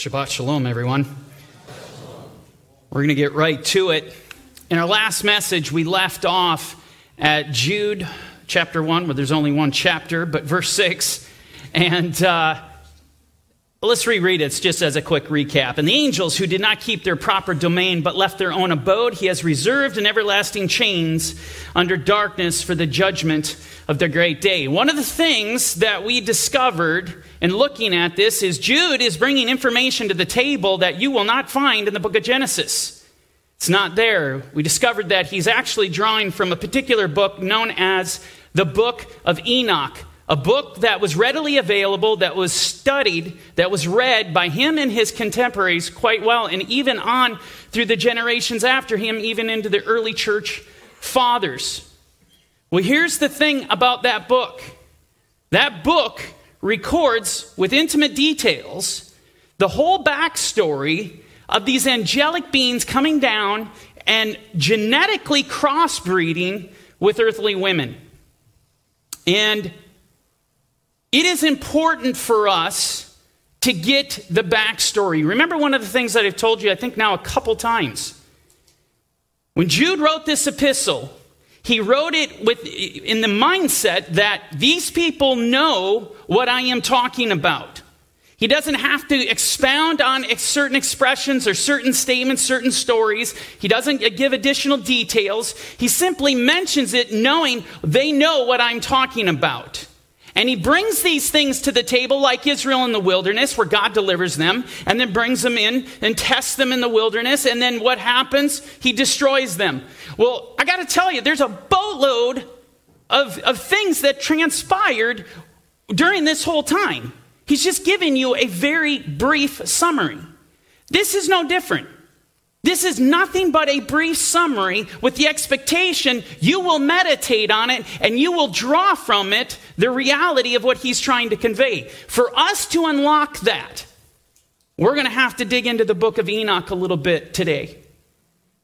Shabbat Shalom, everyone. We're going to get right to it. In our last message, we left off at Jude chapter 1, where there's only one chapter, but verse 6. And uh, let's reread it just as a quick recap. And the angels who did not keep their proper domain but left their own abode, he has reserved in everlasting chains under darkness for the judgment of the great day. One of the things that we discovered in looking at this is Jude is bringing information to the table that you will not find in the book of Genesis. It's not there. We discovered that he's actually drawing from a particular book known as the Book of Enoch, a book that was readily available, that was studied, that was read by him and his contemporaries quite well, and even on through the generations after him, even into the early church fathers. Well, here's the thing about that book that book records with intimate details the whole backstory of these angelic beings coming down and genetically crossbreeding with earthly women. And it is important for us to get the backstory. Remember one of the things that I've told you, I think now a couple times. When Jude wrote this epistle, he wrote it with, in the mindset that these people know what I am talking about. He doesn't have to expound on certain expressions or certain statements, certain stories. He doesn't give additional details. He simply mentions it knowing they know what I'm talking about. And he brings these things to the table, like Israel in the wilderness, where God delivers them, and then brings them in and tests them in the wilderness. And then what happens? He destroys them. Well, I got to tell you, there's a boatload of, of things that transpired during this whole time. He's just giving you a very brief summary. This is no different. This is nothing but a brief summary with the expectation you will meditate on it and you will draw from it the reality of what he's trying to convey. For us to unlock that, we're going to have to dig into the book of Enoch a little bit today.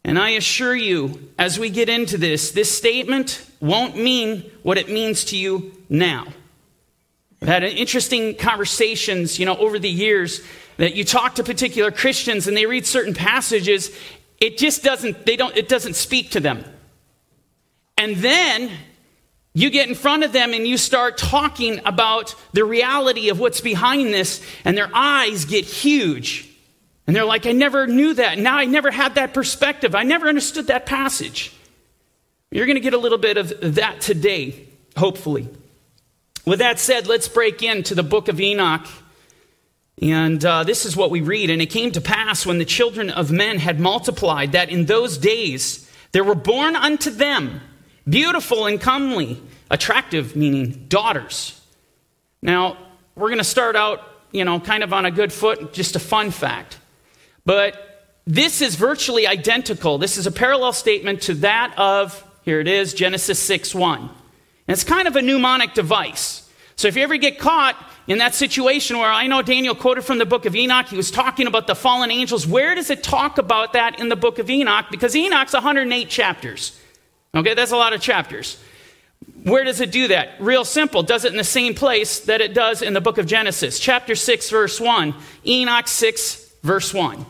And I assure you, as we get into this, this statement won't mean what it means to you now. I've had interesting conversations, you know, over the years that you talk to particular Christians and they read certain passages, it just doesn't, they don't, it doesn't speak to them. And then you get in front of them and you start talking about the reality of what's behind this, and their eyes get huge. And they're like, I never knew that. Now I never had that perspective. I never understood that passage. You're going to get a little bit of that today, hopefully. With that said, let's break into the book of Enoch. And uh, this is what we read. And it came to pass when the children of men had multiplied that in those days there were born unto them beautiful and comely, attractive, meaning daughters. Now, we're going to start out, you know, kind of on a good foot, just a fun fact. But this is virtually identical. This is a parallel statement to that of, here it is, Genesis 6 1. And it's kind of a mnemonic device. So if you ever get caught in that situation where I know Daniel quoted from the book of Enoch, he was talking about the fallen angels. Where does it talk about that in the book of Enoch? Because Enoch's 108 chapters. Okay, that's a lot of chapters. Where does it do that? Real simple. Does it in the same place that it does in the book of Genesis. Chapter 6, verse 1. Enoch 6, verse 1.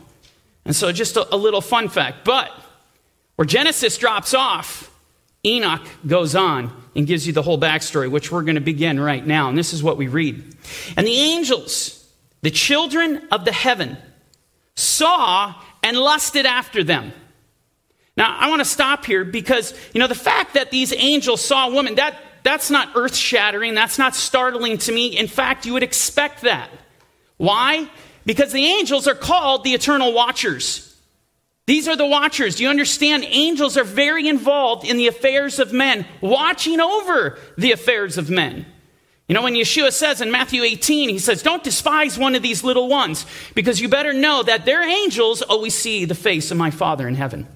And so just a, a little fun fact. But where Genesis drops off, Enoch goes on and gives you the whole backstory, which we're going to begin right now. And this is what we read. And the angels, the children of the heaven, saw and lusted after them. Now, I want to stop here because, you know, the fact that these angels saw a woman, that, that's not earth shattering. That's not startling to me. In fact, you would expect that. Why? Because the angels are called the eternal watchers. These are the watchers. Do you understand? Angels are very involved in the affairs of men, watching over the affairs of men. You know, when Yeshua says in Matthew 18, he says, Don't despise one of these little ones, because you better know that their angels always see the face of my Father in heaven.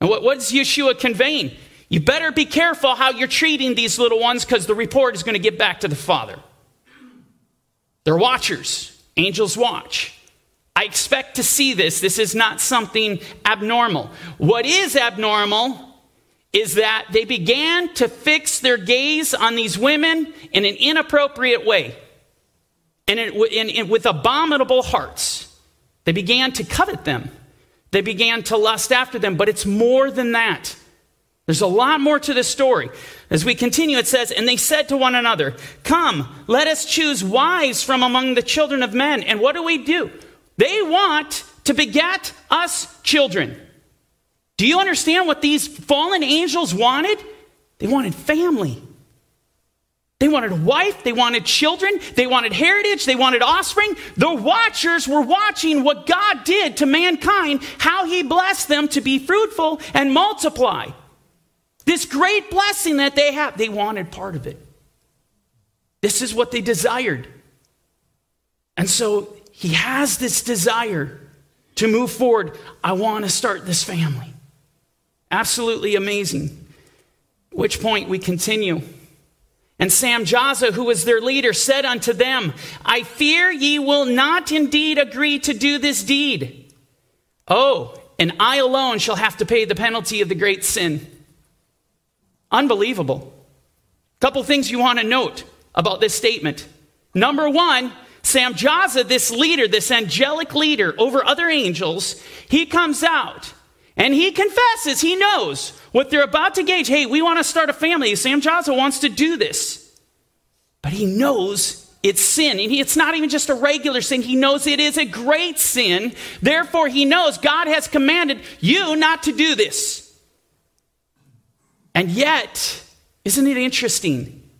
And what, what is Yeshua conveying? You better be careful how you're treating these little ones, because the report is going to get back to the Father. They're watchers. Angels watch. I expect to see this. This is not something abnormal. What is abnormal is that they began to fix their gaze on these women in an inappropriate way. and, it, with abominable hearts. They began to covet them. They began to lust after them, but it's more than that. There's a lot more to this story. As we continue, it says, And they said to one another, Come, let us choose wives from among the children of men. And what do we do? They want to beget us children. Do you understand what these fallen angels wanted? They wanted family. They wanted a wife, they wanted children, they wanted heritage, they wanted offspring. The watchers were watching what God did to mankind, how he blessed them to be fruitful and multiply. This great blessing that they have, they wanted part of it. This is what they desired. And so he has this desire to move forward. I want to start this family. Absolutely amazing. Which point we continue. And Samjaza, who was their leader, said unto them, I fear ye will not indeed agree to do this deed. Oh, and I alone shall have to pay the penalty of the great sin. Unbelievable. Couple things you want to note about this statement. Number one, Samjaza, this leader, this angelic leader over other angels, he comes out and he confesses, he knows what they're about to gauge. Hey, we want to start a family. Samjaza wants to do this. But he knows it's sin. And it's not even just a regular sin. He knows it is a great sin. Therefore, he knows God has commanded you not to do this. And yet, isn't it interesting?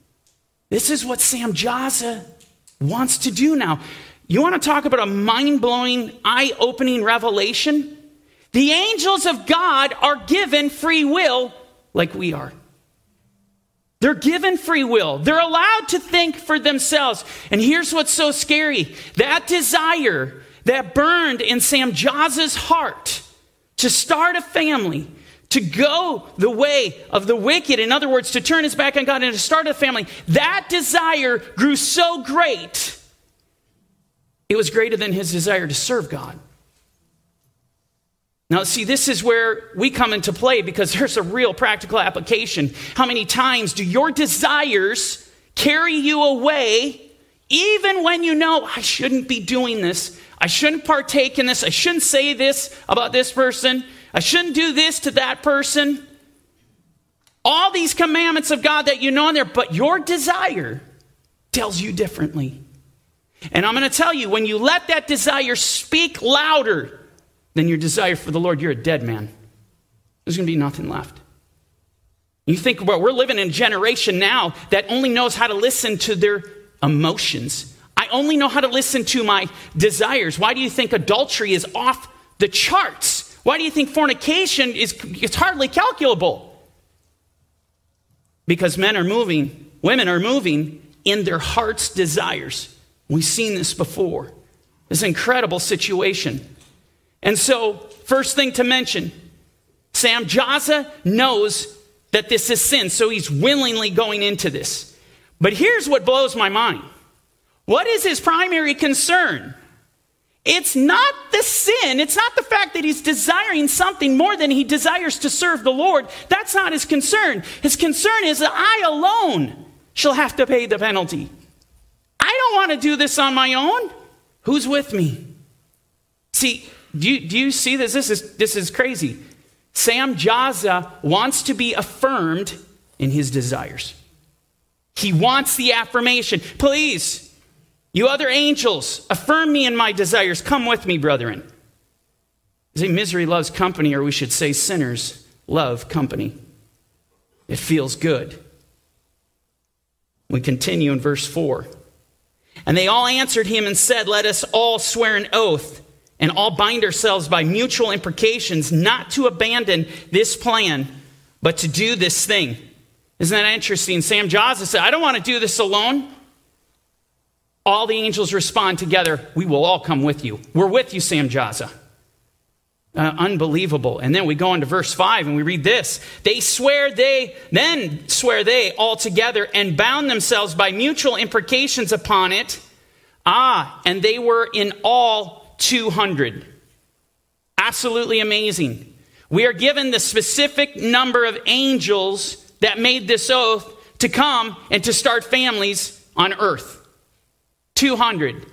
This is what Sam Samjaza wants to do now. You want to talk about a mind blowing, eye opening revelation? The angels of God are given free will like we are. They're given free will. They're allowed to think for themselves. And here's what's so scary that desire that burned in Sam Samjaza's heart to start a family, to go the way of the wicked, in other words, to turn his back on God and to start a family, that desire grew so great, it was greater than his desire to serve God. Now, see, this is where we come into play because there's a real practical application. How many times do your desires carry you away, even when you know, I shouldn't be doing this? I shouldn't partake in this. I shouldn't say this about this person. I shouldn't do this to that person. All these commandments of God that you know in there, but your desire tells you differently. And I'm going to tell you, when you let that desire speak louder, than your desire for the Lord, you're a dead man. There's going to be nothing left. You think about we're living in a generation now that only knows how to listen to their emotions. I only know how to listen to my desires. Why do you think adultery is off the charts? Why do you think fornication is it's hardly calculable? Because men are moving, women are moving in their heart's desires. We've seen this before. This incredible situation. And so, first thing to mention, Samjaza knows that this is sin, so he's willingly going into this. But here's what blows my mind. What is his primary concern? It's not the sin. It's not the fact that he's desiring something more than he desires to serve the Lord. That's not his concern. His concern is that I alone shall have to pay the penalty. I don't want to do this on my own. Who's with me? See, do you, do you see this? This is, this is crazy. Samjaza wants to be affirmed in his desires. He wants the affirmation. Please, you other angels, affirm me in my desires. Come with me, brethren. See, misery loves company, or we should say, sinners love company. It feels good. We continue in verse 4. And they all answered him and said, Let us all swear an oath and all bind ourselves by mutual imprecations not to abandon this plan, but to do this thing. Isn't that interesting? Samjaza said, I don't want to do this alone. All the angels respond together, We will all come with you. We're with you, Samjaza. Uh, unbelievable. And then we go into verse 5 and we read this. They swear they, then swear they all together and bound themselves by mutual imprecations upon it. Ah, and they were in all 200. Absolutely amazing. We are given the specific number of angels that made this oath to come and to start families on earth. 200.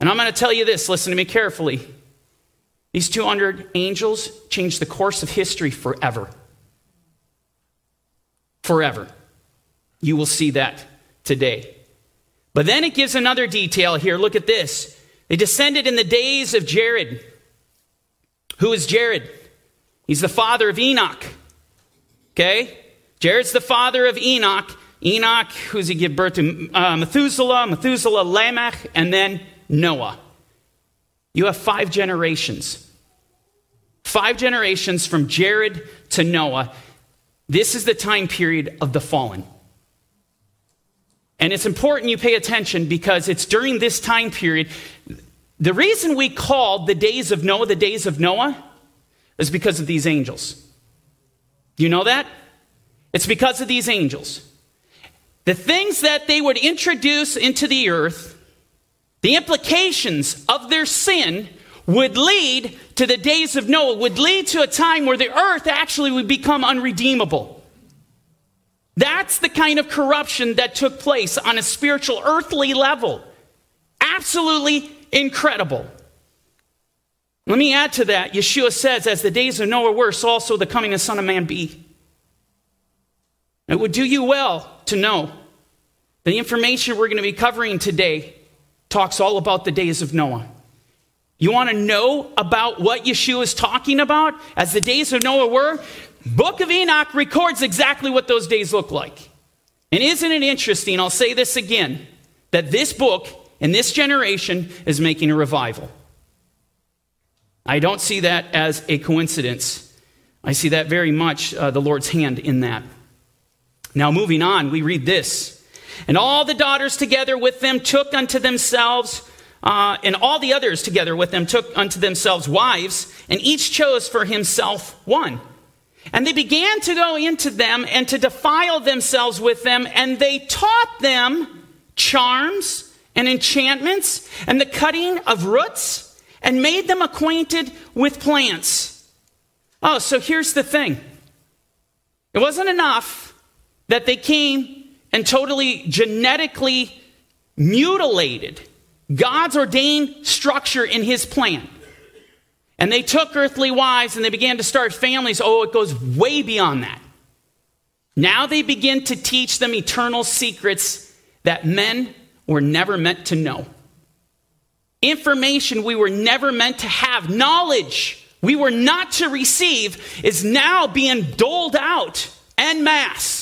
And I'm going to tell you this, listen to me carefully. These 200 angels changed the course of history forever. Forever. You will see that today. But then it gives another detail here. Look at this. They descended in the days of Jared. Who is Jared? He's the father of Enoch. Okay? Jared's the father of Enoch. Enoch, who's he give birth to? Uh, Methuselah, Methuselah, Lamech, and then Noah. You have five generations. Five generations from Jared to Noah. This is the time period of the fallen. And it's important you pay attention because it's during this time period. The reason we called the days of Noah the days of Noah is because of these angels. You know that? It's because of these angels. The things that they would introduce into the earth, the implications of their sin would lead to the days of Noah, would lead to a time where the earth actually would become unredeemable. That's the kind of corruption that took place on a spiritual, earthly level. Absolutely incredible. Let me add to that. Yeshua says, As the days of Noah were, so also the coming of Son of Man be. It would do you well to know the information we're going to be covering today talks all about the days of Noah. You want to know about what Yeshua is talking about as the days of Noah were? Book of Enoch records exactly what those days look like. And isn't it interesting? I'll say this again that this book in this generation is making a revival. I don't see that as a coincidence. I see that very much uh, the Lord's hand in that. Now, moving on, we read this. And all the daughters together with them took unto themselves, uh, and all the others together with them took unto themselves wives, and each chose for himself one. And they began to go into them and to defile themselves with them, and they taught them charms and enchantments and the cutting of roots and made them acquainted with plants. Oh, so here's the thing it wasn't enough that they came and totally genetically mutilated God's ordained structure in his plan. And they took earthly wives and they began to start families. Oh, it goes way beyond that. Now they begin to teach them eternal secrets that men were never meant to know. Information we were never meant to have, knowledge we were not to receive, is now being doled out en masse.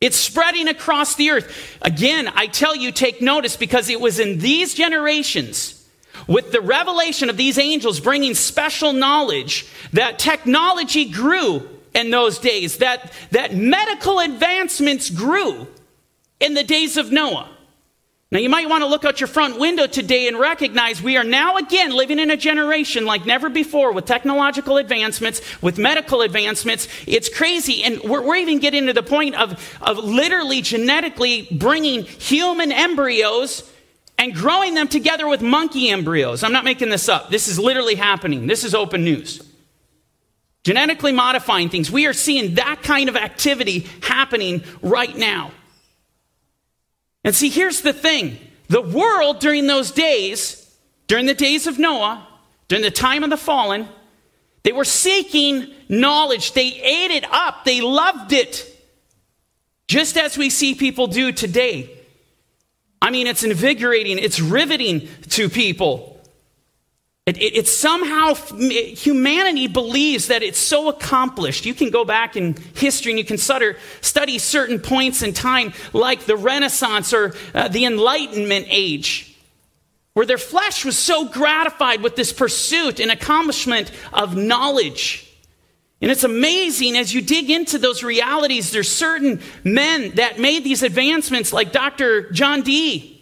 It's spreading across the earth. Again, I tell you, take notice because it was in these generations with the revelation of these angels bringing special knowledge, that technology grew in those days, that, that medical advancements grew in the days of Noah. Now, you might want to look out your front window today and recognize we are now again living in a generation like never before with technological advancements, with medical advancements. It's crazy. And we're, we're even getting to the point of, of literally genetically bringing human embryos and growing them together with monkey embryos. I'm not making this up. This is literally happening. This is open news. Genetically modifying things. We are seeing that kind of activity happening right now. And see, here's the thing the world during those days, during the days of Noah, during the time of the fallen, they were seeking knowledge. They ate it up, they loved it. Just as we see people do today. I mean, it's invigorating, it's riveting to people. It, it, it, somehow, humanity believes that it's so accomplished. You can go back in history and you can study, study certain points in time, like the Renaissance or uh, the Enlightenment age, where their flesh was so gratified with this pursuit and accomplishment of knowledge. And it's amazing as you dig into those realities, there's certain men that made these advancements, like Dr. John Dee,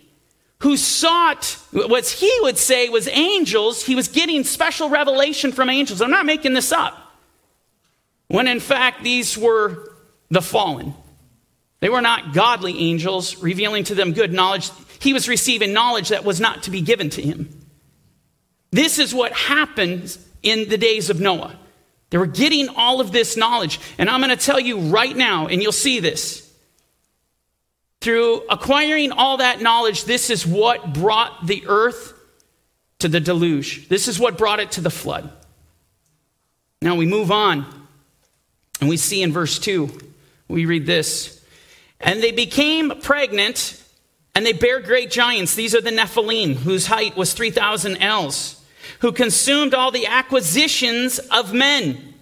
who sought what he would say was angels. He was getting special revelation from angels. I'm not making this up. When in fact, these were the fallen. They were not godly angels revealing to them good knowledge. He was receiving knowledge that was not to be given to him. This is what happens in the days of Noah. They were getting all of this knowledge. And I'm going to tell you right now, and you'll see this. Through acquiring all that knowledge, this is what brought the earth to the deluge. This is what brought it to the flood. Now we move on, and we see in verse 2, we read this And they became pregnant, and they bare great giants. These are the Nephilim, whose height was 3,000 ells, who consumed all the acquisitions of men.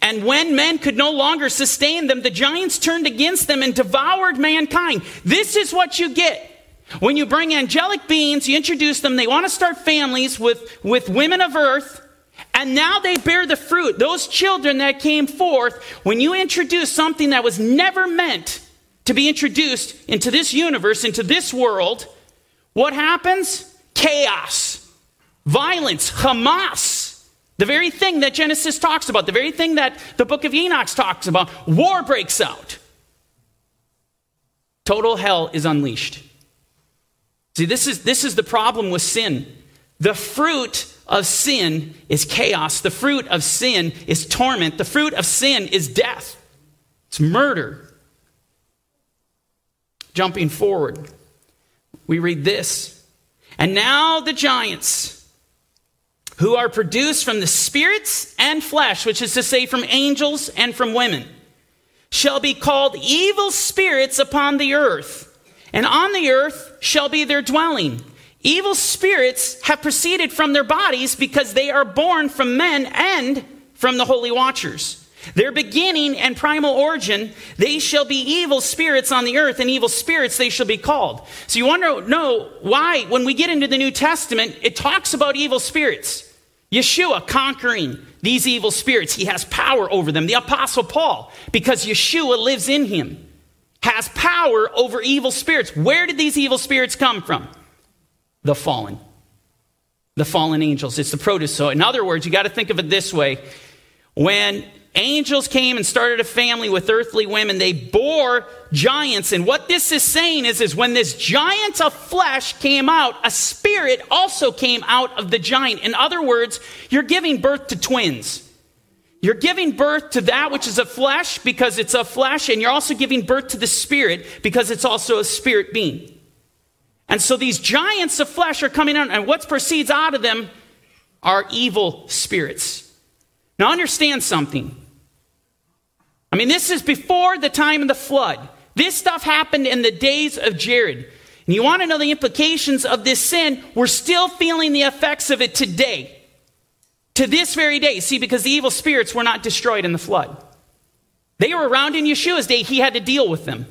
And when men could no longer sustain them, the giants turned against them and devoured mankind. This is what you get. When you bring angelic beings, you introduce them, they want to start families with, with women of earth, and now they bear the fruit. Those children that came forth, when you introduce something that was never meant to be introduced into this universe, into this world, what happens? Chaos, violence, Hamas. The very thing that Genesis talks about, the very thing that the book of Enoch talks about, war breaks out. Total hell is unleashed. See, this is, this is the problem with sin. The fruit of sin is chaos. The fruit of sin is torment. The fruit of sin is death. It's murder. Jumping forward, we read this. And now the giants who are produced from the spirits and flesh, which is to say, from angels and from women, shall be called evil spirits upon the earth, and on the earth shall be their dwelling. Evil spirits have proceeded from their bodies because they are born from men and from the holy watchers. Their beginning and primal origin, they shall be evil spirits on the earth, and evil spirits they shall be called. So you want to know why, when we get into the New Testament, it talks about evil spirits. Yeshua conquering these evil spirits, he has power over them. The Apostle Paul, because Yeshua lives in him, has power over evil spirits. Where did these evil spirits come from? The fallen. The fallen angels. It's the protozoa. In other words, you got to think of it this way. When Angels came and started a family with earthly women. They bore giants. And what this is saying is, is when this giant of flesh came out, a spirit also came out of the giant. In other words, you're giving birth to twins. You're giving birth to that which is a flesh because it's a flesh, and you're also giving birth to the spirit because it's also a spirit being. And so these giants of flesh are coming out, and what proceeds out of them are evil spirits. Now, understand something. I mean, this is before the time of the flood. This stuff happened in the days of Jared. And you want to know the implications of this sin? We're still feeling the effects of it today. To this very day. See, because the evil spirits were not destroyed in the flood. They were around in Yeshua's day. He had to deal with them.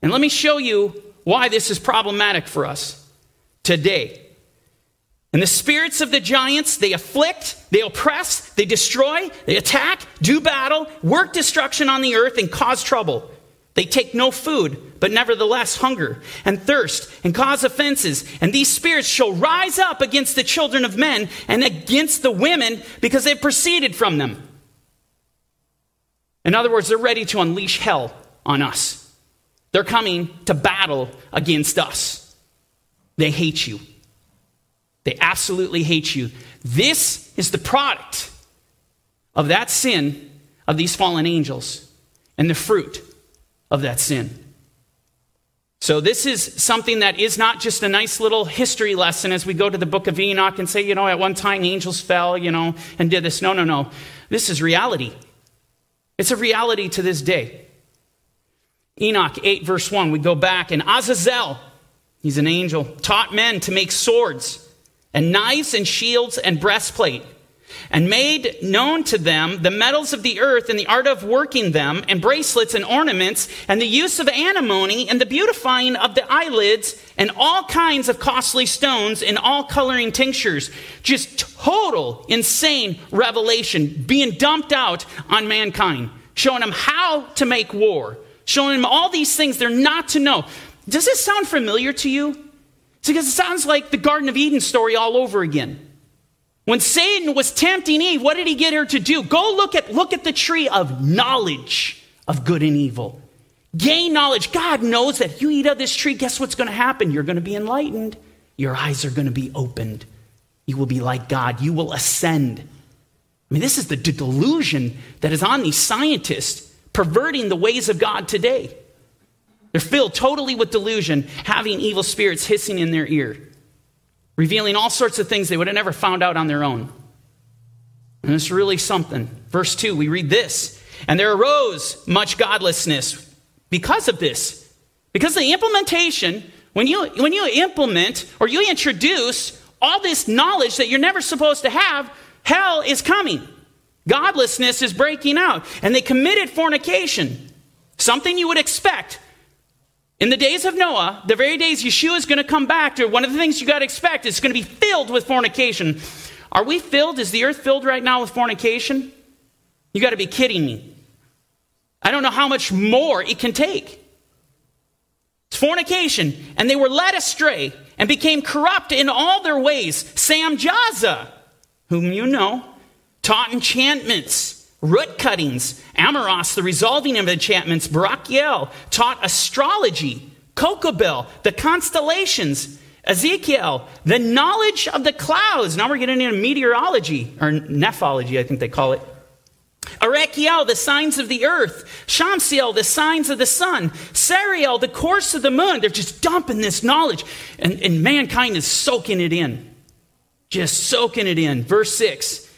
And let me show you why this is problematic for us today. And the spirits of the giants, they afflict, they oppress, they destroy, they attack, do battle, work destruction on the earth, and cause trouble. They take no food, but nevertheless hunger and thirst and cause offenses. And these spirits shall rise up against the children of men and against the women because they've proceeded from them. In other words, they're ready to unleash hell on us. They're coming to battle against us. They hate you. They absolutely hate you. This is the product of that sin of these fallen angels and the fruit of that sin. So, this is something that is not just a nice little history lesson as we go to the book of Enoch and say, you know, at one time angels fell, you know, and did this. No, no, no. This is reality. It's a reality to this day. Enoch 8, verse 1, we go back, and Azazel, he's an angel, taught men to make swords and knives and shields and breastplate, and made known to them the metals of the earth and the art of working them, and bracelets and ornaments, and the use of antimony, and the beautifying of the eyelids, and all kinds of costly stones, and all coloring tinctures. Just total insane revelation being dumped out on mankind, showing them how to make war, showing them all these things they're not to know. Does this sound familiar to you? Because it sounds like the Garden of Eden story all over again. When Satan was tempting Eve, what did he get her to do? Go look at, look at the tree of knowledge of good and evil. Gain knowledge. God knows that if you eat of this tree, guess what's going to happen? You're going to be enlightened. Your eyes are going to be opened. You will be like God. You will ascend. I mean, this is the delusion that is on these scientists perverting the ways of God today. They're filled totally with delusion, having evil spirits hissing in their ear, revealing all sorts of things they would have never found out on their own. And it's really something. Verse 2, we read this And there arose much godlessness because of this. Because the implementation, when you, when you implement or you introduce all this knowledge that you're never supposed to have, hell is coming. Godlessness is breaking out. And they committed fornication, something you would expect. In the days of Noah, the very days Yeshua is going to come back to, one of the things you got to expect is going to be filled with fornication. Are we filled? Is the earth filled right now with fornication? You got to be kidding me. I don't know how much more it can take. It's fornication. And they were led astray and became corrupt in all their ways. Sam Samjaza, whom you know, taught enchantments, root cuttings. Armaros, the resolving of enchantments. Barachiel taught astrology. Kokabel, the constellations. Ezekiel, the knowledge of the clouds. Now we're getting into meteorology, or nephology, I think they call it. Erekiel, the signs of the earth. Shamsiel, the signs of the sun. Sariel, the course of the moon. They're just dumping this knowledge, and, and mankind is soaking it in. Just soaking it in. Verse 6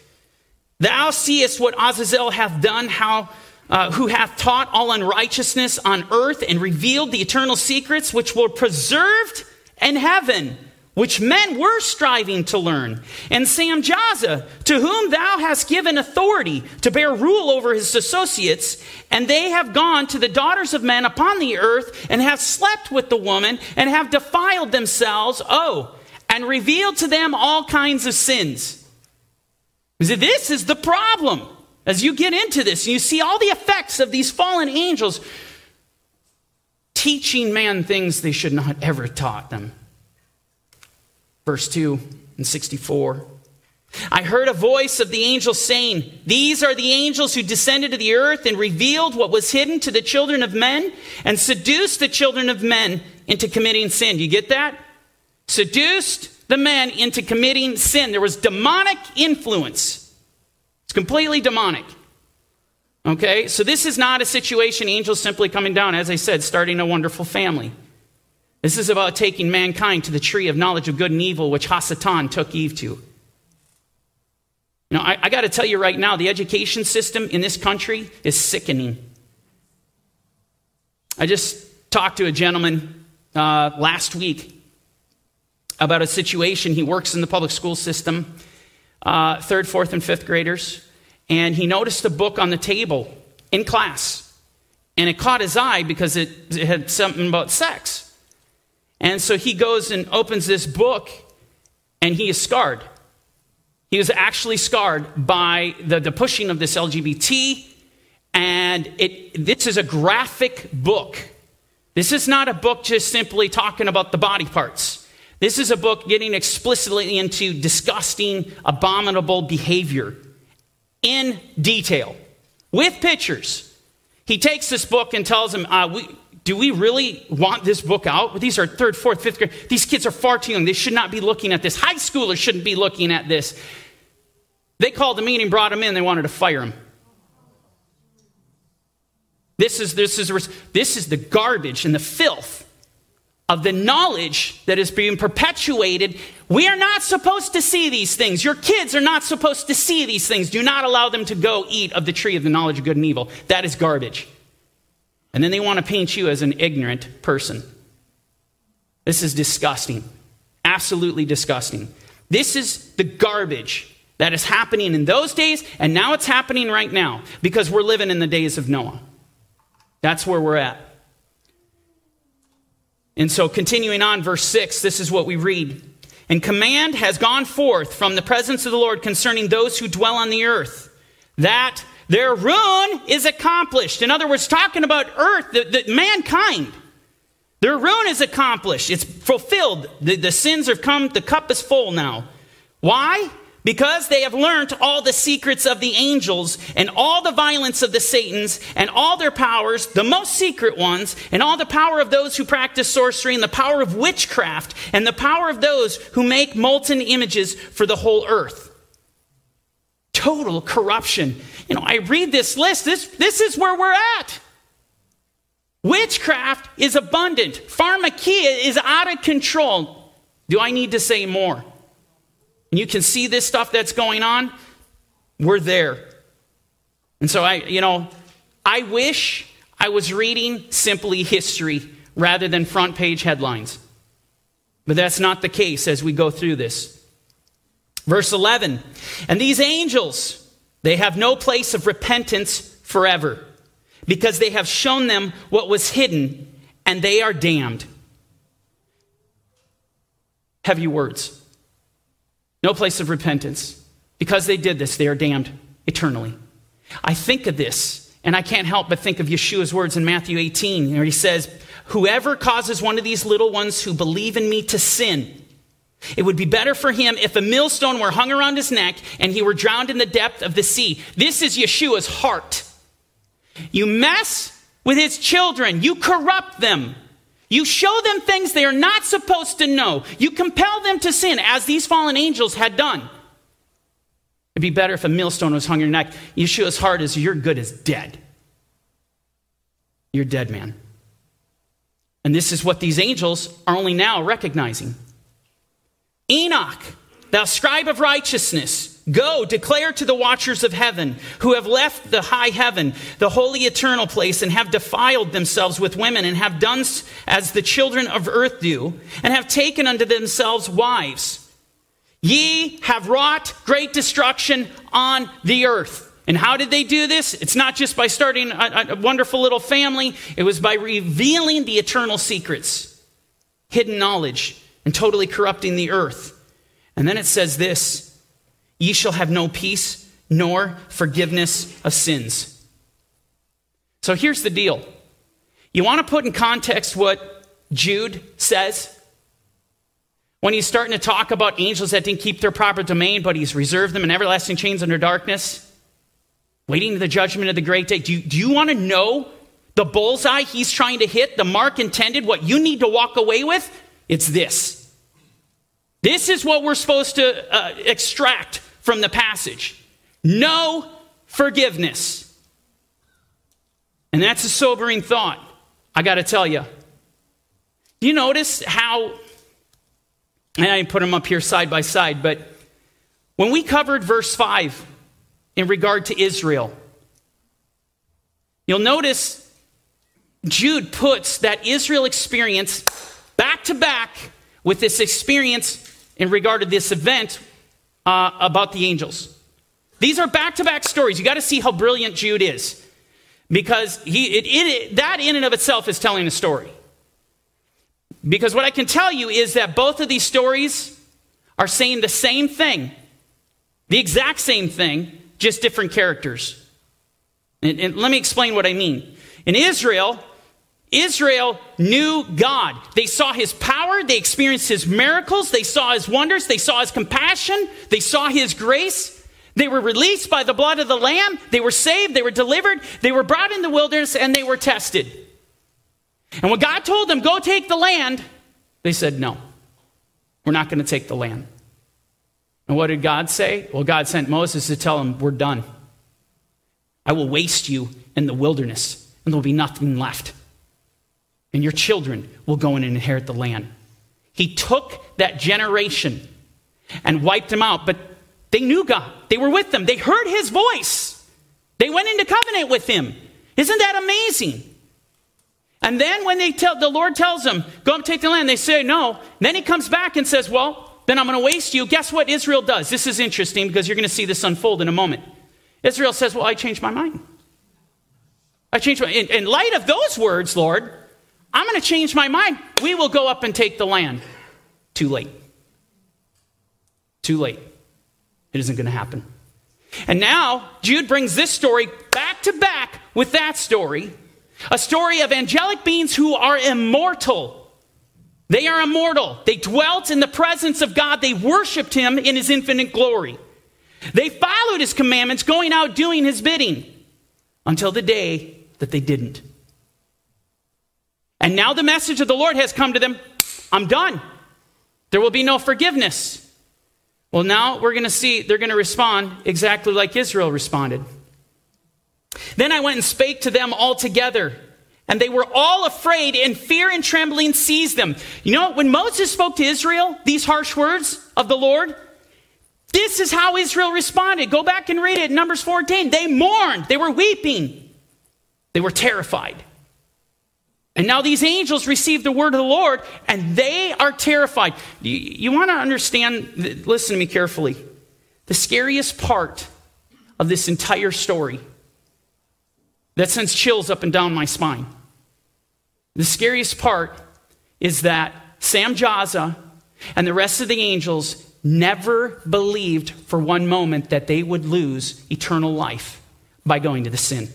Thou seest what Azazel hath done, how uh, who hath taught all unrighteousness on earth and revealed the eternal secrets which were preserved in heaven, which men were striving to learn. And Samjaza, to whom thou hast given authority to bear rule over his associates, and they have gone to the daughters of men upon the earth, and have slept with the woman, and have defiled themselves, oh, and revealed to them all kinds of sins. This is the problem. As you get into this, you see all the effects of these fallen angels teaching man things they should not ever taught them. Verse 2 and 64. I heard a voice of the angel saying, These are the angels who descended to the earth and revealed what was hidden to the children of men and seduced the children of men into committing sin. You get that? Seduced the men into committing sin. There was demonic influence. It's completely demonic. Okay, so this is not a situation, angels simply coming down, as I said, starting a wonderful family. This is about taking mankind to the tree of knowledge of good and evil, which Hasatan took Eve to. You know, I, I got to tell you right now, the education system in this country is sickening. I just talked to a gentleman uh, last week about a situation. He works in the public school system, uh, third, fourth, and fifth graders and he noticed a book on the table in class. And it caught his eye because it, it had something about sex. And so he goes and opens this book, and he is scarred. He was actually scarred by the, the pushing of this LGBT, and it, this is a graphic book. This is not a book just simply talking about the body parts. This is a book getting explicitly into disgusting, abominable behavior in detail with pictures. He takes this book and tells them, uh, we, Do we really want this book out? These are third, fourth, fifth grade. These kids are far too young. They should not be looking at this. High schoolers shouldn't be looking at this. They called the meeting, brought him in, they wanted to fire him. This is, this is, this is the garbage and the filth of the knowledge that is being perpetuated. We are not supposed to see these things. Your kids are not supposed to see these things. Do not allow them to go eat of the tree of the knowledge of good and evil. That is garbage. And then they want to paint you as an ignorant person. This is disgusting. Absolutely disgusting. This is the garbage that is happening in those days, and now it's happening right now because we're living in the days of Noah. That's where we're at. And so, continuing on, verse 6, this is what we read. And command has gone forth from the presence of the Lord concerning those who dwell on the earth, that their ruin is accomplished. In other words, talking about earth, the, the mankind. Their ruin is accomplished. It's fulfilled. The, the sins have come, the cup is full now. Why? Because they have learnt all the secrets of the angels and all the violence of the Satans and all their powers, the most secret ones, and all the power of those who practice sorcery and the power of witchcraft and the power of those who make molten images for the whole earth. Total corruption. You know, I read this list, this, this is where we're at. Witchcraft is abundant. Pharmakia is out of control. Do I need to say more? And you can see this stuff that's going on. We're there. And so I, you know, I wish I was reading simply history rather than front page headlines. But that's not the case as we go through this. Verse 11 And these angels, they have no place of repentance forever, because they have shown them what was hidden, and they are damned. Heavy words. No place of repentance. Because they did this, they are damned eternally. I think of this, and I can't help but think of Yeshua's words in Matthew 18, where he says, Whoever causes one of these little ones who believe in me to sin, it would be better for him if a millstone were hung around his neck and he were drowned in the depth of the sea. This is Yeshua's heart. You mess with his children, you corrupt them. You show them things they are not supposed to know. You compel them to sin, as these fallen angels had done. It'd be better if a millstone was hung on your neck. Yeshua's heart is you're good as dead. You're dead, man. And this is what these angels are only now recognizing. Enoch, thou scribe of righteousness, go declare to the watchers of heaven who have left the high heaven, the holy eternal place, and have defiled themselves with women, and have done as the children of earth do, and have taken unto themselves wives. Ye have wrought great destruction on the earth. And how did they do this? It's not just by starting a, a, wonderful little family, it was by revealing the eternal secrets, hidden knowledge, and totally corrupting the earth. And then it says this Ye shall have no peace nor forgiveness of sins. So here's the deal. You want to put in context what Jude says? When he's starting to talk about angels that didn't keep their proper domain, but he's reserved them in everlasting chains under darkness waiting to the judgment of the great day. Do you, do you want to know the bullseye he's trying to hit, the mark intended, what you need to walk away with? It's this. This is what we're supposed to uh, extract from the passage no forgiveness. And that's a sobering thought, I got to tell you. Do you notice how, and I put them up here side by side, but when we covered verse 5, in regard to Israel. You'll notice Jude puts that Israel experience back to back with this experience in regard to this event uh, about the angels. These are back to back stories. You got to see how brilliant Jude is. Because he, it, it, that in and of itself is telling a story. Because what I can tell you is that both of these stories are saying the same thing, the exact same thing, just different characters. And, and let me explain what I mean. In Israel, Israel knew God. They saw his power, they experienced his miracles, they saw his wonders, they saw his compassion, they saw his grace. They were released by the blood of the Lamb, they were saved, they were delivered, they were brought in the wilderness, and they were tested. And when God told them, Go take the land, they said, No, we're not going to take the land. And what did God say? Well, God sent Moses to tell him, We're done. I will waste you in the wilderness, and there will be nothing left. And your children will go in and inherit the land. He took that generation and wiped them out, but they knew God. They were with them. They heard his voice. They went into covenant with him. Isn't that amazing? And then when they tell the Lord tells them, go and take the land, they say no. Then he comes back and says, Well, then I'm going to waste you. Guess what Israel does? This is interesting because you're going to see this unfold in a moment. Israel says, Well, I changed my mind. I changed my in, in light of those words, Lord, I'm going to change my mind. We will go up and take the land. Too late. Too late. It isn't going to happen. And now Jude brings this story back to back with that story a story of angelic beings who are immortal they are immortal. They dwelt in the presence of God. They worshiped him in his infinite glory. They followed his commandments, going out doing his bidding until the day that they didn't. And now the message of the Lord has come to them I'm done. There will be no forgiveness. Well, now we're going to see they're going to respond exactly like Israel responded. Then I went and spake to them all together And they were all afraid, and fear and trembling seized them. You know, when Moses spoke to Israel these harsh words of the Lord, this is how Israel responded. Go back and read it Numbers 14. They mourned, they were weeping, they were terrified. And now these angels receive the word of the Lord, and they are terrified. You, you want to understand, listen to me carefully. The scariest part of this entire story that sends chills up and down my spine. The scariest part is that Semjaza and the rest of the angels never believed for one moment that they would lose eternal life by going to the sin.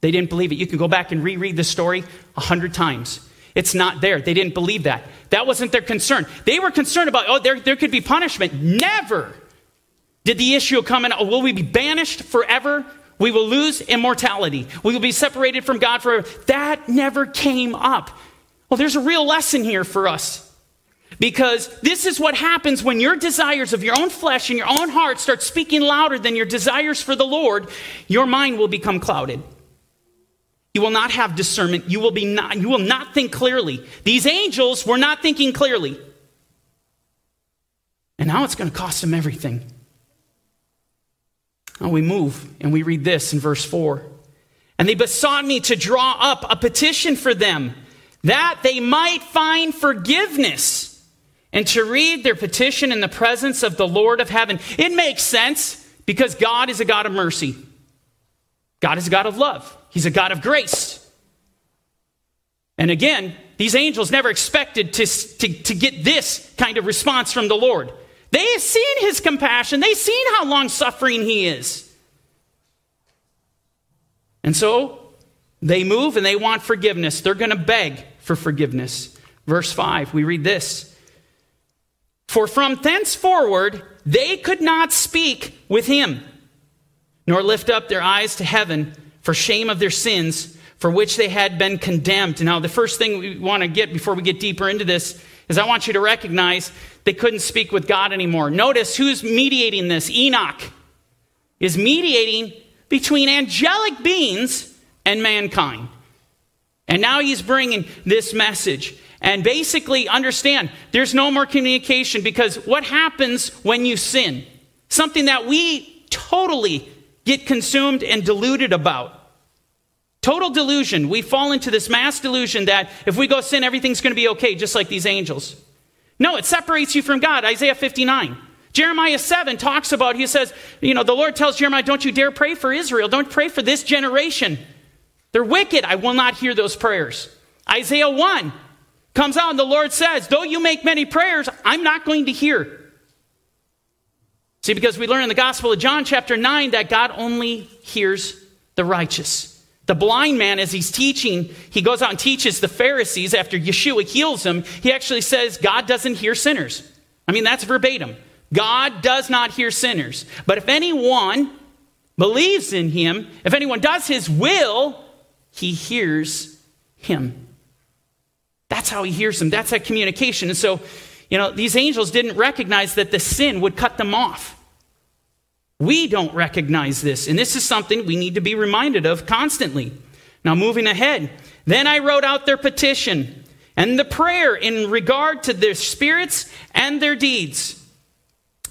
They didn't believe it. You can go back and reread the story a hundred times. It's not there. They didn't believe that. That wasn't their concern. They were concerned about, oh, there, there could be punishment. Never did the issue come in, oh, will we be banished forever? We will lose immortality. We will be separated from God forever. That never came up. Well, there's a real lesson here for us. Because this is what happens when your desires of your own flesh and your own heart start speaking louder than your desires for the Lord, your mind will become clouded. You will not have discernment. You will, be not, you will not think clearly. These angels were not thinking clearly. And now it's going to cost them everything. Now we move and we read this in verse 4. And they besought me to draw up a petition for them that they might find forgiveness and to read their petition in the presence of the Lord of heaven. It makes sense because God is a God of mercy, God is a God of love, He's a God of grace. And again, these angels never expected to, to, to get this kind of response from the Lord. They have seen his compassion, they've seen how long suffering he is. And so they move and they want forgiveness. They're going to beg for forgiveness. Verse 5, we read this For from thenceforward they could not speak with him, nor lift up their eyes to heaven for shame of their sins for which they had been condemned. Now, the first thing we want to get before we get deeper into this is I want you to recognize they couldn't speak with God anymore. Notice who's mediating this. Enoch is mediating between angelic beings and mankind. And now he's bringing this message. And basically, understand there's no more communication because what happens when you sin? Something that we totally get consumed and deluded about. Total delusion. We fall into this mass delusion that if we go sin, everything's going to be okay, just like these angels. No, it separates you from God. Isaiah 59. Jeremiah 7 talks about, he says, you know, the Lord tells Jeremiah, don't you dare pray for Israel. Don't pray for this generation. They're wicked. I will not hear those prayers. Isaiah 1 comes out and the Lord says, though you make many prayers, I'm not going to hear. See, because we learn in the Gospel of John, chapter 9, that God only hears the righteous. The blind man, as he's teaching, he goes out and teaches the Pharisees after Yeshua heals them. He actually says, God doesn't hear sinners. I mean, that's verbatim. God does not hear sinners. But if anyone believes in him, if anyone does his will, he hears him. That's how he hears them. That's that communication. And so, you know, these angels didn't recognize that the sin would cut them off. We don't recognize this, and this is something we need to be reminded of constantly. Now, moving ahead, then I wrote out their petition and the prayer in regard to their spirits and their deeds,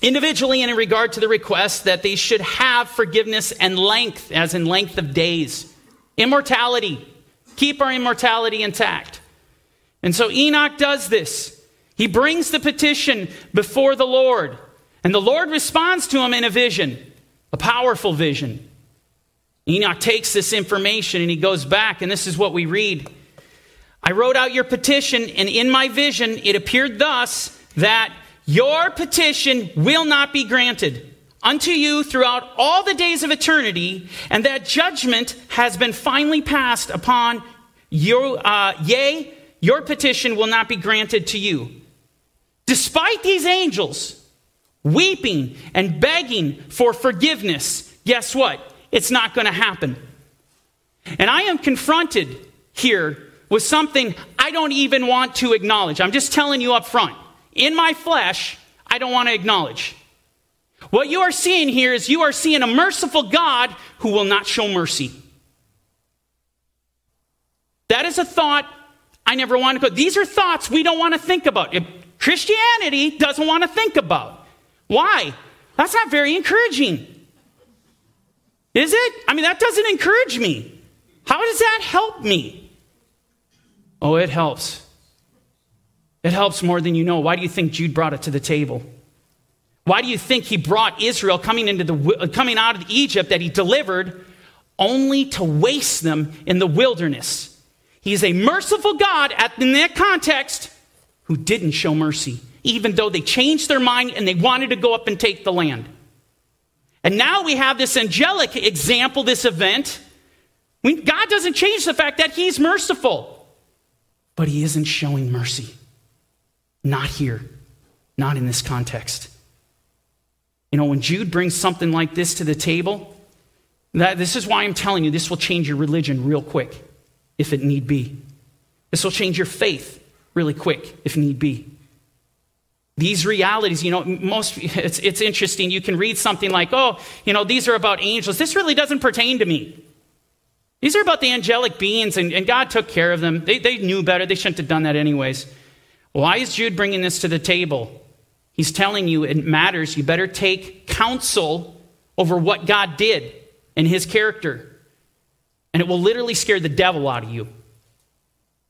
individually and in regard to the request that they should have forgiveness and length, as in length of days, immortality, keep our immortality intact. And so Enoch does this. He brings the petition before the Lord. And the Lord responds to him in a vision, a powerful vision. Enoch takes this information and he goes back, and this is what we read. I wrote out your petition, and in my vision it appeared thus that your petition will not be granted unto you throughout all the days of eternity, and that judgment has been finally passed upon you. Uh, yea, your petition will not be granted to you. Despite these angels, weeping and begging for forgiveness, guess what? It's not going to happen. And I am confronted here with something I don't even want to acknowledge. I'm just telling you up front. In my flesh, I don't want to acknowledge. What you are seeing here is you are seeing a merciful God who will not show mercy. That is a thought I never want to go. These are thoughts we don't want to think about. Christianity doesn't want to think about. Why? That's not very encouraging. Is it? I mean, that doesn't encourage me. How does that help me? Oh, it helps. It helps more than you know. Why do you think Jude brought it to the table? Why do you think he brought Israel coming, into the, uh, coming out of Egypt that he delivered only to waste them in the wilderness? He's a merciful God at, in that context who didn't show mercy, even though they changed their mind and they wanted to go up and take the land. And now we have this angelic example, this event. We, God doesn't change the fact that He's merciful, but He isn't showing mercy. Not here, not in this context. You know, when Jude brings something like this to the table, that, this is why I'm telling you this will change your religion real quick if it need be. This will change your faith really quick if need be. These realities, you know, most it's, it's interesting. You can read something like, oh, you know, these are about angels. This really doesn't pertain to me. These are about the angelic beings, and, and God took care of them. They, they knew better. They shouldn't have done that anyways. Why is Jude bringing this to the table? He's telling you it matters. You better take counsel over what God did and his character and it will literally scare the devil out of you.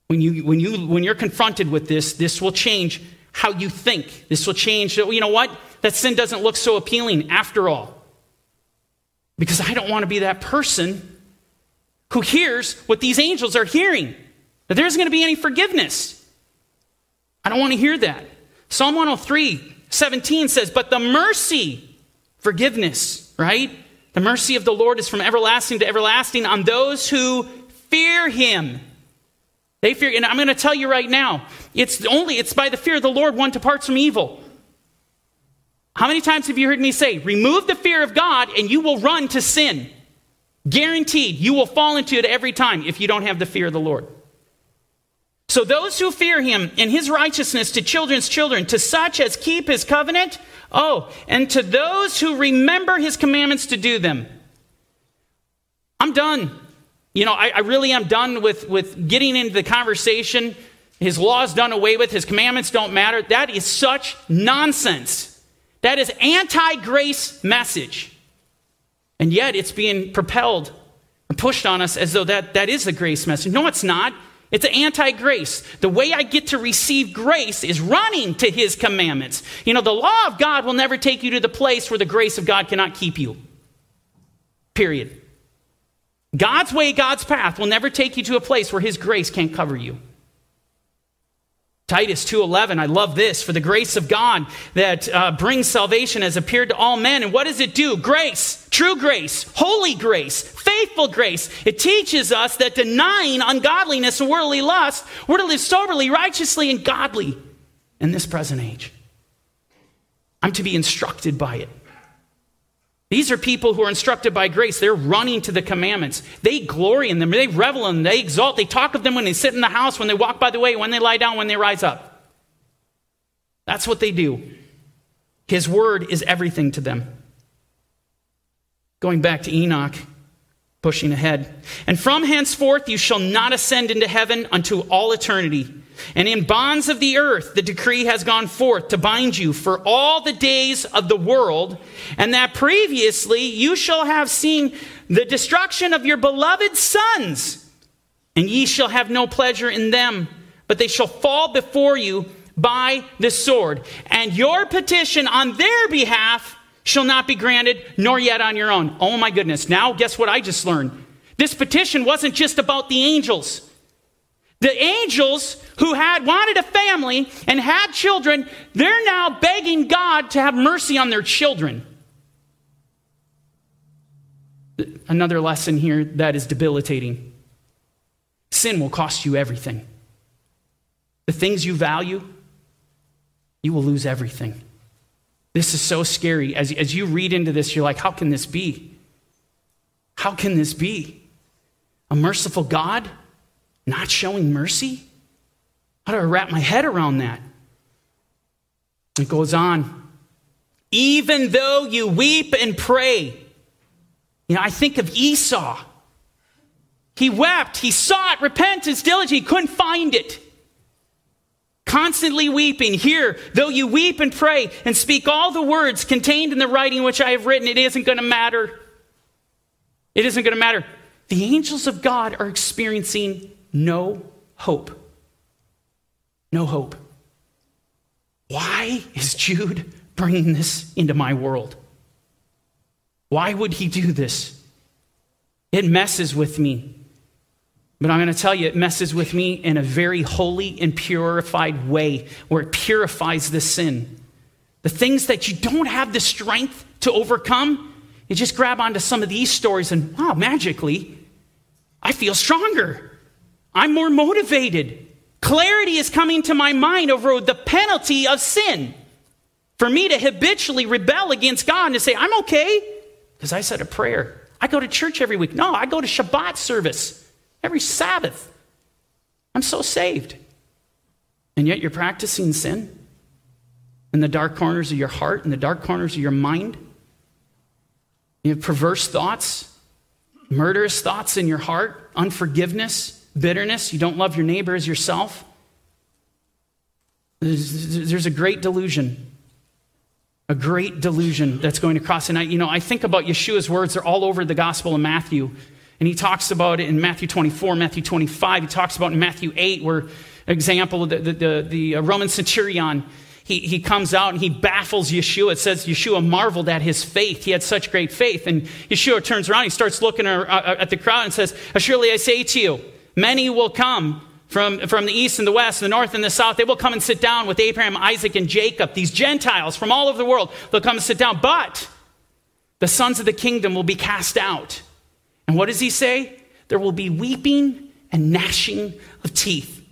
When, you, when, you, when you're confronted with this, this will change how you think. This will change, you know what? That sin doesn't look so appealing after all. Because I don't want to be that person who hears what these angels are hearing that there isn't going to be any forgiveness. I don't want to hear that. Psalm 103, 17 says, But the mercy, forgiveness, right? The mercy of the Lord is from everlasting to everlasting on those who fear him. They fear, and I'm going to tell you right now, it's only it's by the fear of the Lord one departs from evil. How many times have you heard me say, remove the fear of God and you will run to sin? Guaranteed, you will fall into it every time if you don't have the fear of the Lord. So those who fear him and his righteousness to children's children, to such as keep his covenant, oh, and to those who remember his commandments to do them. I'm done. You know, I, I really am done with, with getting into the conversation. His laws done away with, his commandments don't matter. That is such nonsense. That is anti-grace message. And yet it's being propelled and pushed on us as though that, that is the grace message. No, it's not. It's anti grace. The way I get to receive grace is running to his commandments. You know, the law of God will never take you to the place where the grace of God cannot keep you. Period. God's way, God's path will never take you to a place where his grace can't cover you. Titus 2:11 I love this. For the grace of God that uh, brings salvation has appeared to all men. And what does it do? Grace true grace holy grace faithful grace. It teaches us that denying ungodliness and worldly lust we're to live soberly righteously and godly in this present age. I'm to be instructed by it these are people who are instructed by grace. They're running to the commandments. They glory in them. They revel in them. They exalt. They talk of them when they sit in the house, when they walk by the way, when they lie down, when they rise up. That's what they do. His word is everything to them. Going back to Enoch, pushing ahead. And from henceforth you shall not ascend into heaven unto all eternity. And in bonds of the earth, the decree has gone forth to bind you for all the days of the world, and that previously you shall have seen the destruction of your beloved sons, and ye shall have no pleasure in them, but they shall fall before you by the sword. And your petition on their behalf shall not be granted, nor yet on your own. Oh my goodness. Now, guess what I just learned? This petition wasn't just about the angels. The angels who had wanted a family and had children, they're now begging God to have mercy on their children. Another lesson here that is debilitating. Sin will cost you everything. The things you value, you will lose everything. This is so scary. As, as you read into this, you're like, how can this be? How can this be? A merciful God? not showing mercy? How do I wrap my head around that? It goes on. Even though you weep and pray. You know, I think of Esau. He wept, he sought repentance diligently, he couldn't find it. Constantly weeping. Here, though you weep and pray and speak all the words contained in the writing which I have written, it isn't going to matter. It isn't going to matter. The angels of God are experiencing no hope. No hope. Why is Jude bringing this into my world? Why would he do this? It messes with me. But I'm going to tell you, it messes with me in a very holy and purified way where it purifies the sin. The things that you don't have the strength to overcome, you just grab onto some of these stories and, wow, magically, I feel stronger. I'm more motivated. Clarity is coming to my mind over the penalty of sin. For me to habitually rebel against God and to say, I'm okay because I said a prayer. I go to church every week. No, I go to Shabbat service every Sabbath. I'm so saved. And yet you're practicing sin in the dark corners of your heart, in the dark corners of your mind. You have perverse thoughts, murderous thoughts in your heart, unforgiveness, bitterness. You don't love your neighbor as yourself. There's, there's a great delusion a great delusion that's going to cross. And I, you know, I think about Yeshua's words, they're all over the Gospel of Matthew. And he talks about it in Matthew 24, Matthew 25. He talks about in Matthew 8, where, example, the, the, the, uh, Roman centurion, he, he comes out and he baffles Yeshua. It says Yeshua marveled at his faith. He had such great faith. And Yeshua turns around, he starts looking at the crowd and says, Surely I say to you, many will come from, from the east and the west, the north and the south. They will come and sit down with Abraham, Isaac, and Jacob. These Gentiles from all over the world, they'll come and sit down. But the sons of the kingdom will be cast out. And what does he say? There will be weeping and gnashing of teeth.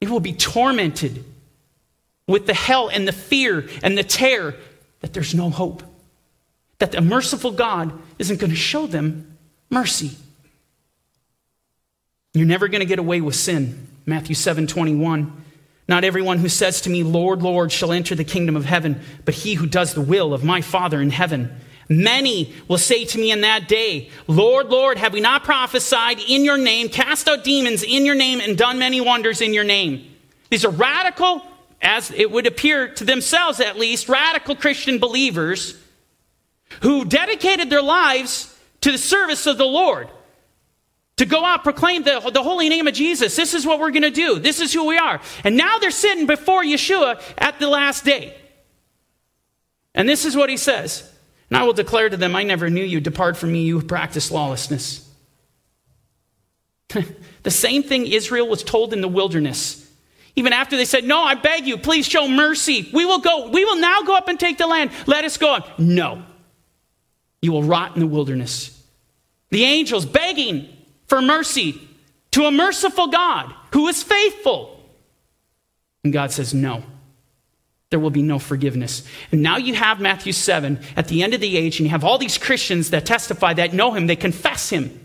It will be tormented with the hell and the fear and the terror that there's no hope. That the merciful God isn't going to show them mercy. You're never going to get away with sin. Matthew 7 21. Not everyone who says to me, Lord, Lord, shall enter the kingdom of heaven, but he who does the will of my Father in heaven. Many will say to me in that day, Lord, Lord, have we not prophesied in your name, cast out demons in your name, and done many wonders in your name? These are radical, as it would appear to themselves at least, radical Christian believers who dedicated their lives to the service of the Lord to go out proclaim the, the holy name of jesus. This is what we're going to do. This is who we are. And now they're sitting before yeshua at the last day. And this is what he says and i will declare to them i never knew you. Depart from me you who practice lawlessness. The same thing israel was told in the wilderness. Even after they said no i beg you please show mercy. We will go we will now go up and take the land. Let us go up. No. You will rot in the wilderness. The angels begging for mercy to a merciful God who is faithful. And God says, No, there will be no forgiveness. And now you have Matthew 7 at the end of the age, and you have all these Christians that testify that know him, they confess him.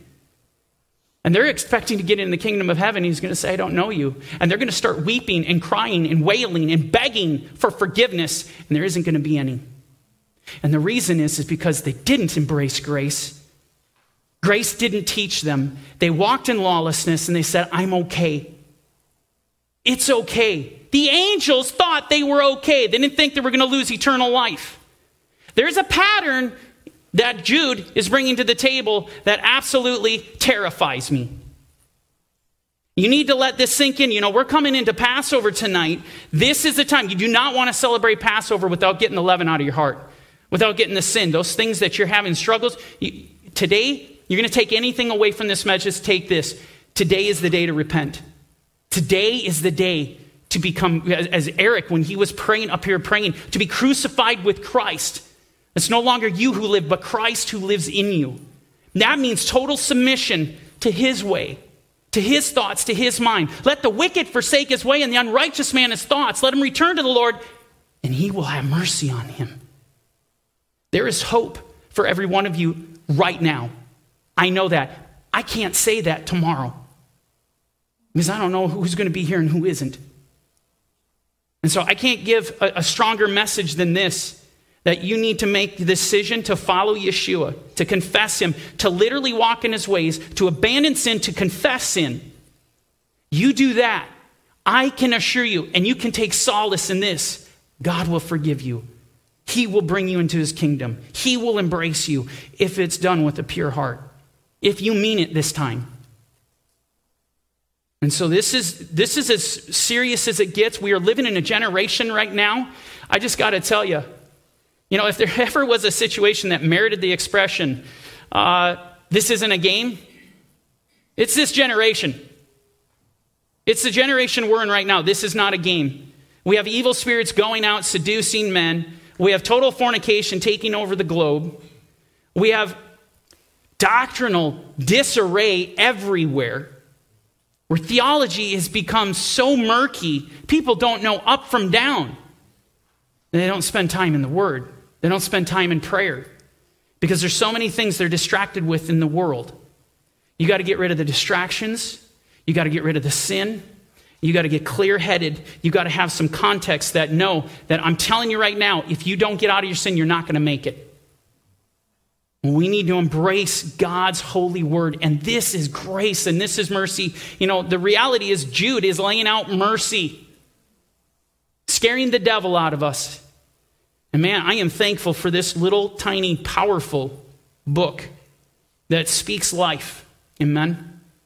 And they're expecting to get in the kingdom of heaven. He's going to say, I don't know you. And they're going to start weeping and crying and wailing and begging for forgiveness, and there isn't going to be any. And the reason is, is because they didn't embrace grace. Grace didn't teach them. They walked in lawlessness and they said, I'm okay. It's okay. The angels thought they were okay. They didn't think they were going to lose eternal life. There's a pattern that Jude is bringing to the table that absolutely terrifies me. You need to let this sink in. You know, we're coming into Passover tonight. This is the time. You do not want to celebrate Passover without getting the leaven out of your heart, without getting the sin, those things that you're having struggles. You, today, you're going to take anything away from this message, take this. Today is the day to repent. Today is the day to become, as Eric, when he was praying up here, praying, to be crucified with Christ. It's no longer you who live, but Christ who lives in you. That means total submission to his way, to his thoughts, to his mind. Let the wicked forsake his way and the unrighteous man his thoughts. Let him return to the Lord, and he will have mercy on him. There is hope for every one of you right now. I know that. I can't say that tomorrow because I don't know who's going to be here and who isn't. And so I can't give a, a, stronger message than this that you need to make the decision to follow Yeshua, to confess Him, to literally walk in His ways, to abandon sin, to confess sin, you do that. I can assure you, and you can take solace in this God will forgive you. He will bring you into His kingdom. He will embrace you if it's done with a pure heart, if you mean it this time. And so this is this is as serious as it gets. We are living in a generation right now. I just got to tell you, you know, if there ever was a situation that merited the expression, uh, "This isn't a game," it's this generation. It's the generation we're in right now. This is not a game. We have evil spirits going out seducing men. We have total fornication taking over the globe. We have doctrinal disarray everywhere where theology has become so murky, people don't know up from down. They don't spend time in the Word, they don't spend time in prayer because there's so many things they're distracted with in the world. You got to get rid of the distractions, you got to get rid of the sin. You got to get clear headed. You got to have some context that know that I'm telling you right now, if you don't get out of your sin, you're not going to make it. We need to embrace God's holy word. And this is grace and this is mercy. You know, the reality is Jude is laying out mercy, scaring the devil out of us. And man, I am thankful for this little, tiny, powerful book that speaks life. Amen.